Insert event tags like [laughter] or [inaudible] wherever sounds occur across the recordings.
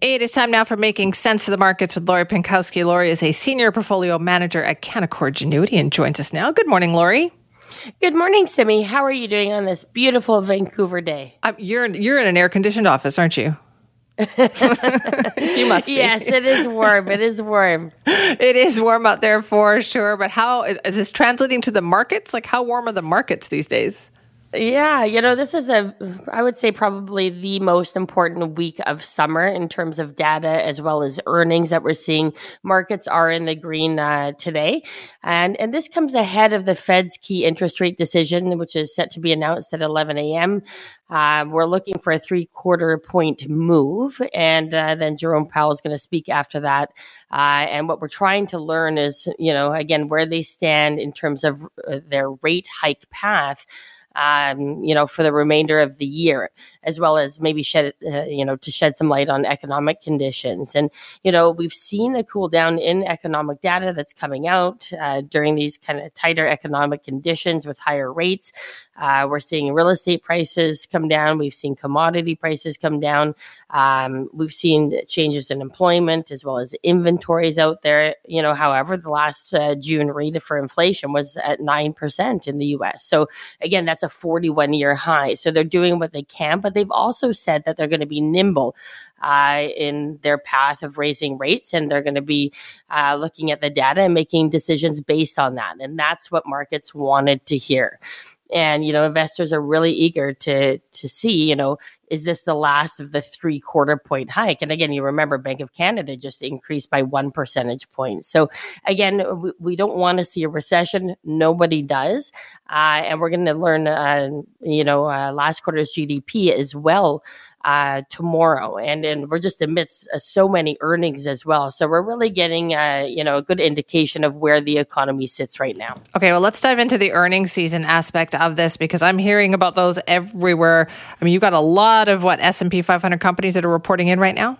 It is time now for Making Sense of the Markets with Lori Pinkowski. Lori is a senior portfolio manager at Canaccord Genuity and joins us now. Good morning, Lori. Good morning, Simi. How are you doing on this beautiful Vancouver day? Uh, you're in, you're in an air conditioned office, aren't you? [laughs] you must be. Yes, it is warm. It is warm. [laughs] it is warm out there for sure. But how is this translating to the markets? Like, how warm are the markets these days? Yeah, you know, this is a, I would say probably the most important week of summer in terms of data as well as earnings that we're seeing. Markets are in the green uh, today, and and this comes ahead of the Fed's key interest rate decision, which is set to be announced at 11 a.m. Um, we're looking for a three quarter point move, and uh, then Jerome Powell is going to speak after that. Uh, and what we're trying to learn is, you know, again, where they stand in terms of uh, their rate hike path um, you know, for the remainder of the year, as well as maybe shed, uh, you know, to shed some light on economic conditions. And, you know, we've seen a cool down in economic data that's coming out uh, during these kind of tighter economic conditions with higher rates. Uh, we're seeing real estate prices come down. We've seen commodity prices come down. Um, we've seen changes in employment as well as inventories out there. You know, however, the last uh, June rate for inflation was at 9% in the US. So again, that's a 41 year high. So they're doing what they can, but they've also said that they're going to be nimble. Uh, in their path of raising rates, and they're going to be uh, looking at the data and making decisions based on that. And that's what markets wanted to hear and you know investors are really eager to to see you know is this the last of the three quarter point hike? And again you remember bank of canada just increased by one percentage point. So again we, we don't want to see a recession. Nobody does. Uh, and we're going to learn uh, you know uh, last quarter's gdp as well uh, tomorrow, and and we're just amidst uh, so many earnings as well. So we're really getting uh, you know a good indication of where the economy sits right now. Okay, well let's dive into the earnings season aspect of this because I'm hearing about those everywhere. I mean, you've got a lot of what S and P 500 companies that are reporting in right now.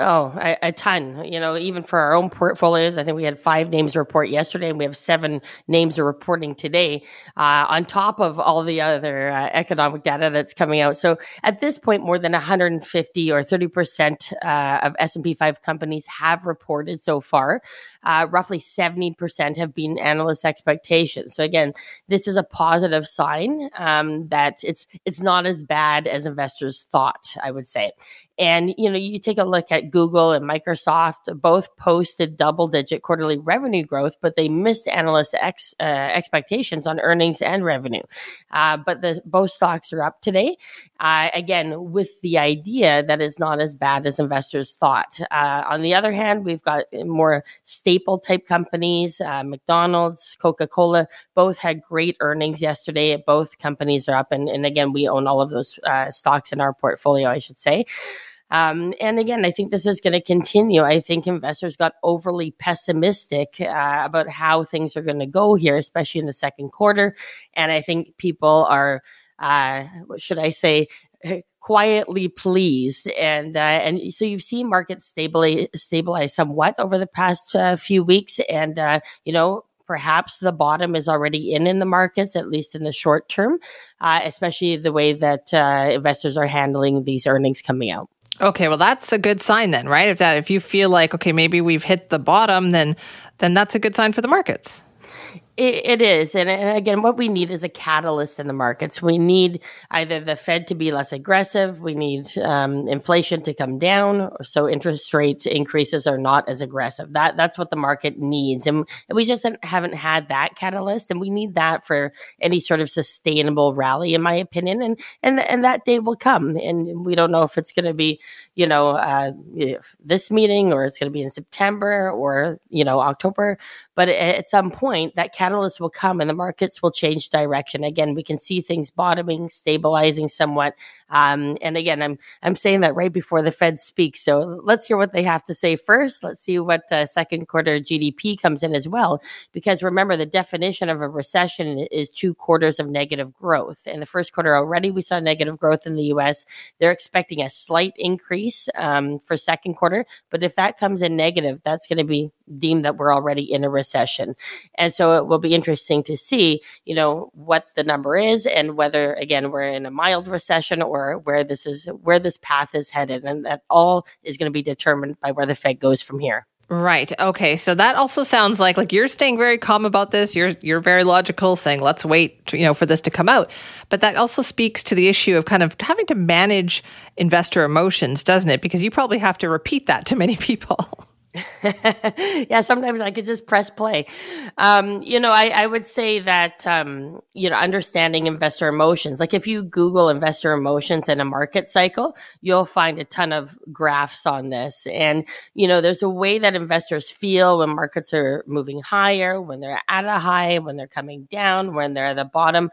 Oh, a, a, ton. You know, even for our own portfolios, I think we had five names report yesterday, and we have seven names are reporting today, uh, on top of all the other uh, economic data that's coming out. So at this point, more than 150 or 30 percent uh, of S and P 5 companies have reported so far. Uh, roughly 70 percent have been analyst expectations. So again, this is a positive sign um, that it's it's not as bad as investors thought. I would say, and, you know, you take a look at Google and Microsoft, both posted double digit quarterly revenue growth, but they missed analyst ex, uh, expectations on earnings and revenue. Uh, but the, both stocks are up today. Uh, again, with the idea that it's not as bad as investors thought. Uh, on the other hand, we've got more staple type companies, uh, McDonald's, Coca Cola, both had great earnings yesterday. Both companies are up. And, and again, we own all of those uh, stocks in our portfolio, I should say. Um, and again, I think this is going to continue. I think investors got overly pessimistic uh, about how things are going to go here, especially in the second quarter. And I think people are, uh, what should I say, [laughs] quietly pleased. And uh, and so you've seen markets stabilize stabilize somewhat over the past uh, few weeks. And uh, you know perhaps the bottom is already in in the markets at least in the short term uh, especially the way that uh, investors are handling these earnings coming out. Okay, well that's a good sign then, right? If that if you feel like okay, maybe we've hit the bottom, then then that's a good sign for the markets it, it is. And, and, again, what we need is a catalyst in the markets. We need either the Fed to be less aggressive. We need um, inflation to come down. So interest rate increases are not as aggressive. That, that's what the market needs. And we just haven't had that catalyst. And we need that for any sort of sustainable rally, in my opinion. And, and, and that day will come. And we don't know if it's going to be, you know, uh, this meeting or it's going to be in September or, you know, October. But at some point, that catalyst will come and the markets will change direction. Again, we can see things bottoming, stabilizing somewhat. Um, and again, I'm I'm saying that right before the Fed speaks. So let's hear what they have to say first. Let's see what uh, second quarter GDP comes in as well. Because remember, the definition of a recession is two quarters of negative growth. In the first quarter already, we saw negative growth in the U.S. They're expecting a slight increase um, for second quarter, but if that comes in negative, that's going to be deemed that we're already in a recession. And so it will be interesting to see, you know, what the number is and whether, again, we're in a mild recession or where this is, where this path is headed. And that all is going to be determined by where the Fed goes from here. Right. Okay. So that also sounds like like you're staying very calm about this. You're you're very logical, saying let's wait, you know, for this to come out. But that also speaks to the issue of kind of having to manage investor emotions, doesn't it? Because you probably have to repeat that to many people. [laughs] [laughs] yeah, sometimes I could just press play. Um, you know, I, I would say that, um, you know, understanding investor emotions, like if you Google investor emotions in a market cycle, you'll find a ton of graphs on this. And, you know, there's a way that investors feel when markets are moving higher, when they're at a high, when they're coming down, when they're at the bottom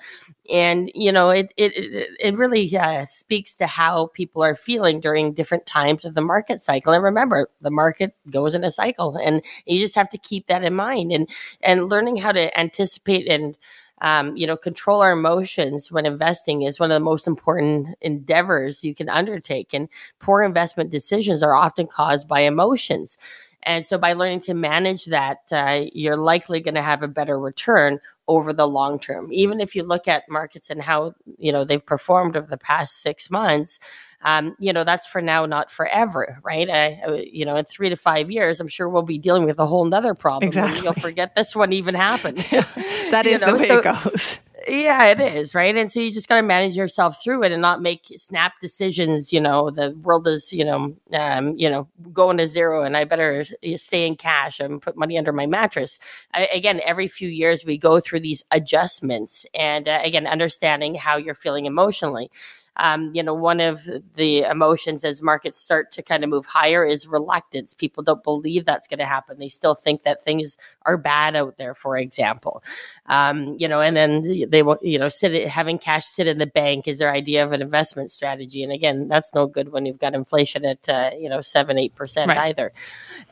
and you know it it it really uh, speaks to how people are feeling during different times of the market cycle and remember the market goes in a cycle and you just have to keep that in mind and and learning how to anticipate and um, you know control our emotions when investing is one of the most important endeavors you can undertake and poor investment decisions are often caused by emotions and so by learning to manage that, uh, you're likely going to have a better return over the long term. Even if you look at markets and how, you know, they've performed over the past six months, um, you know, that's for now, not forever, right? Uh, you know, in three to five years, I'm sure we'll be dealing with a whole nother problem. Exactly. You'll forget this one even happened. [laughs] that [laughs] is know? the way so, it goes. Yeah, it is, right? And so you just got to manage yourself through it and not make snap decisions. You know, the world is, you know, um, you know, going to zero, and I better stay in cash and put money under my mattress. I, again, every few years we go through these adjustments, and uh, again, understanding how you're feeling emotionally um, you know, one of the emotions as markets start to kind of move higher is reluctance. People don't believe that's going to happen. They still think that things are bad out there, for example. Um, you know, and then they will, you know, sit having cash sit in the bank is their idea of an investment strategy. And again, that's no good when you've got inflation at, uh, you know, seven, eight percent right. either.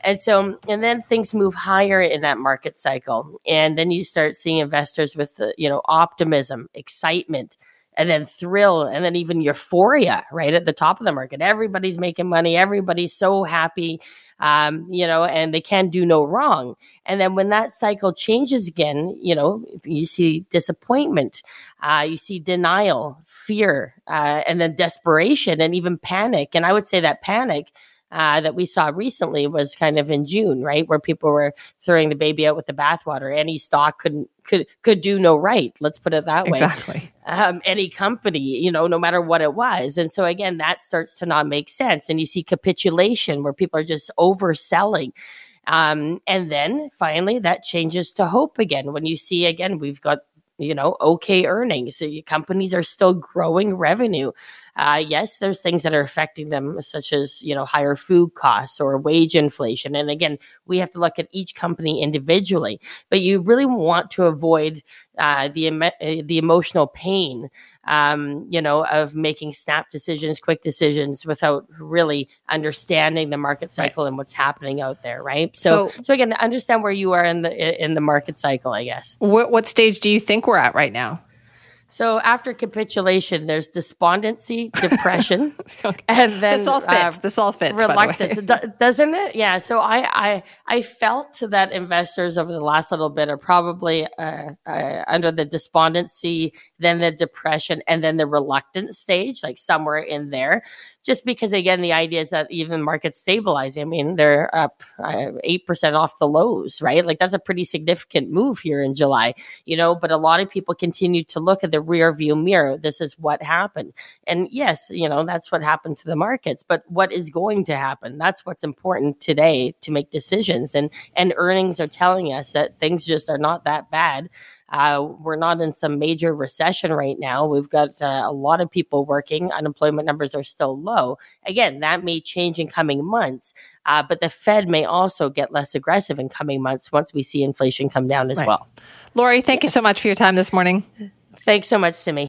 And so, and then things move higher in that market cycle. And then you start seeing investors with, uh, you know, optimism, excitement, and then thrill and then even euphoria right at the top of the market. Everybody's making money. Everybody's so happy. Um, you know, and they can do no wrong. And then when that cycle changes again, you know, you see disappointment, uh, you see denial, fear, uh, and then desperation and even panic. And I would say that panic uh, that we saw recently was kind of in June, right, where people were throwing the baby out with the bathwater. Any stock couldn't could could do no right. Let's put it that way. Exactly. Um, any company, you know, no matter what it was, and so again, that starts to not make sense, and you see capitulation where people are just overselling. Um, and then finally, that changes to hope again when you see again we've got you know, okay earnings. So companies are still growing revenue. Uh, yes, there's things that are affecting them, such as, you know, higher food costs or wage inflation. And again, we have to look at each company individually, but you really want to avoid uh, the, uh, the emotional pain um, you know, of making snap decisions, quick decisions without really understanding the market cycle right. and what's happening out there, right? So, so, so, again, understand where you are in the in the market cycle, I guess. What what stage do you think we're at right now? So after capitulation, there's despondency, [laughs] depression, okay. and then this all fits. Uh, this all fits. Reluctance, doesn't it? Yeah. So I, I I felt that investors over the last little bit are probably uh, uh, under the despondency, then the depression, and then the reluctant stage, like somewhere in there just because again the idea is that even markets stabilizing i mean they're up uh, 8% off the lows right? Like that's a pretty significant move here in july you know but a lot of people continue to look at the rear view mirror. This is what happened. And yes you know that's what happened to the markets but what is going to happen? That's what's important today to make decisions. And and earnings are telling us that things just are not that bad uh, we're not in some major recession right now. We've got uh, a lot of people working. Unemployment numbers are still low. Again, that may change in coming months, uh, but the Fed may also get less aggressive in coming months once we see inflation come down as right. well. Lori, thank yes. you so much for your time this morning. Thanks so much, Simi.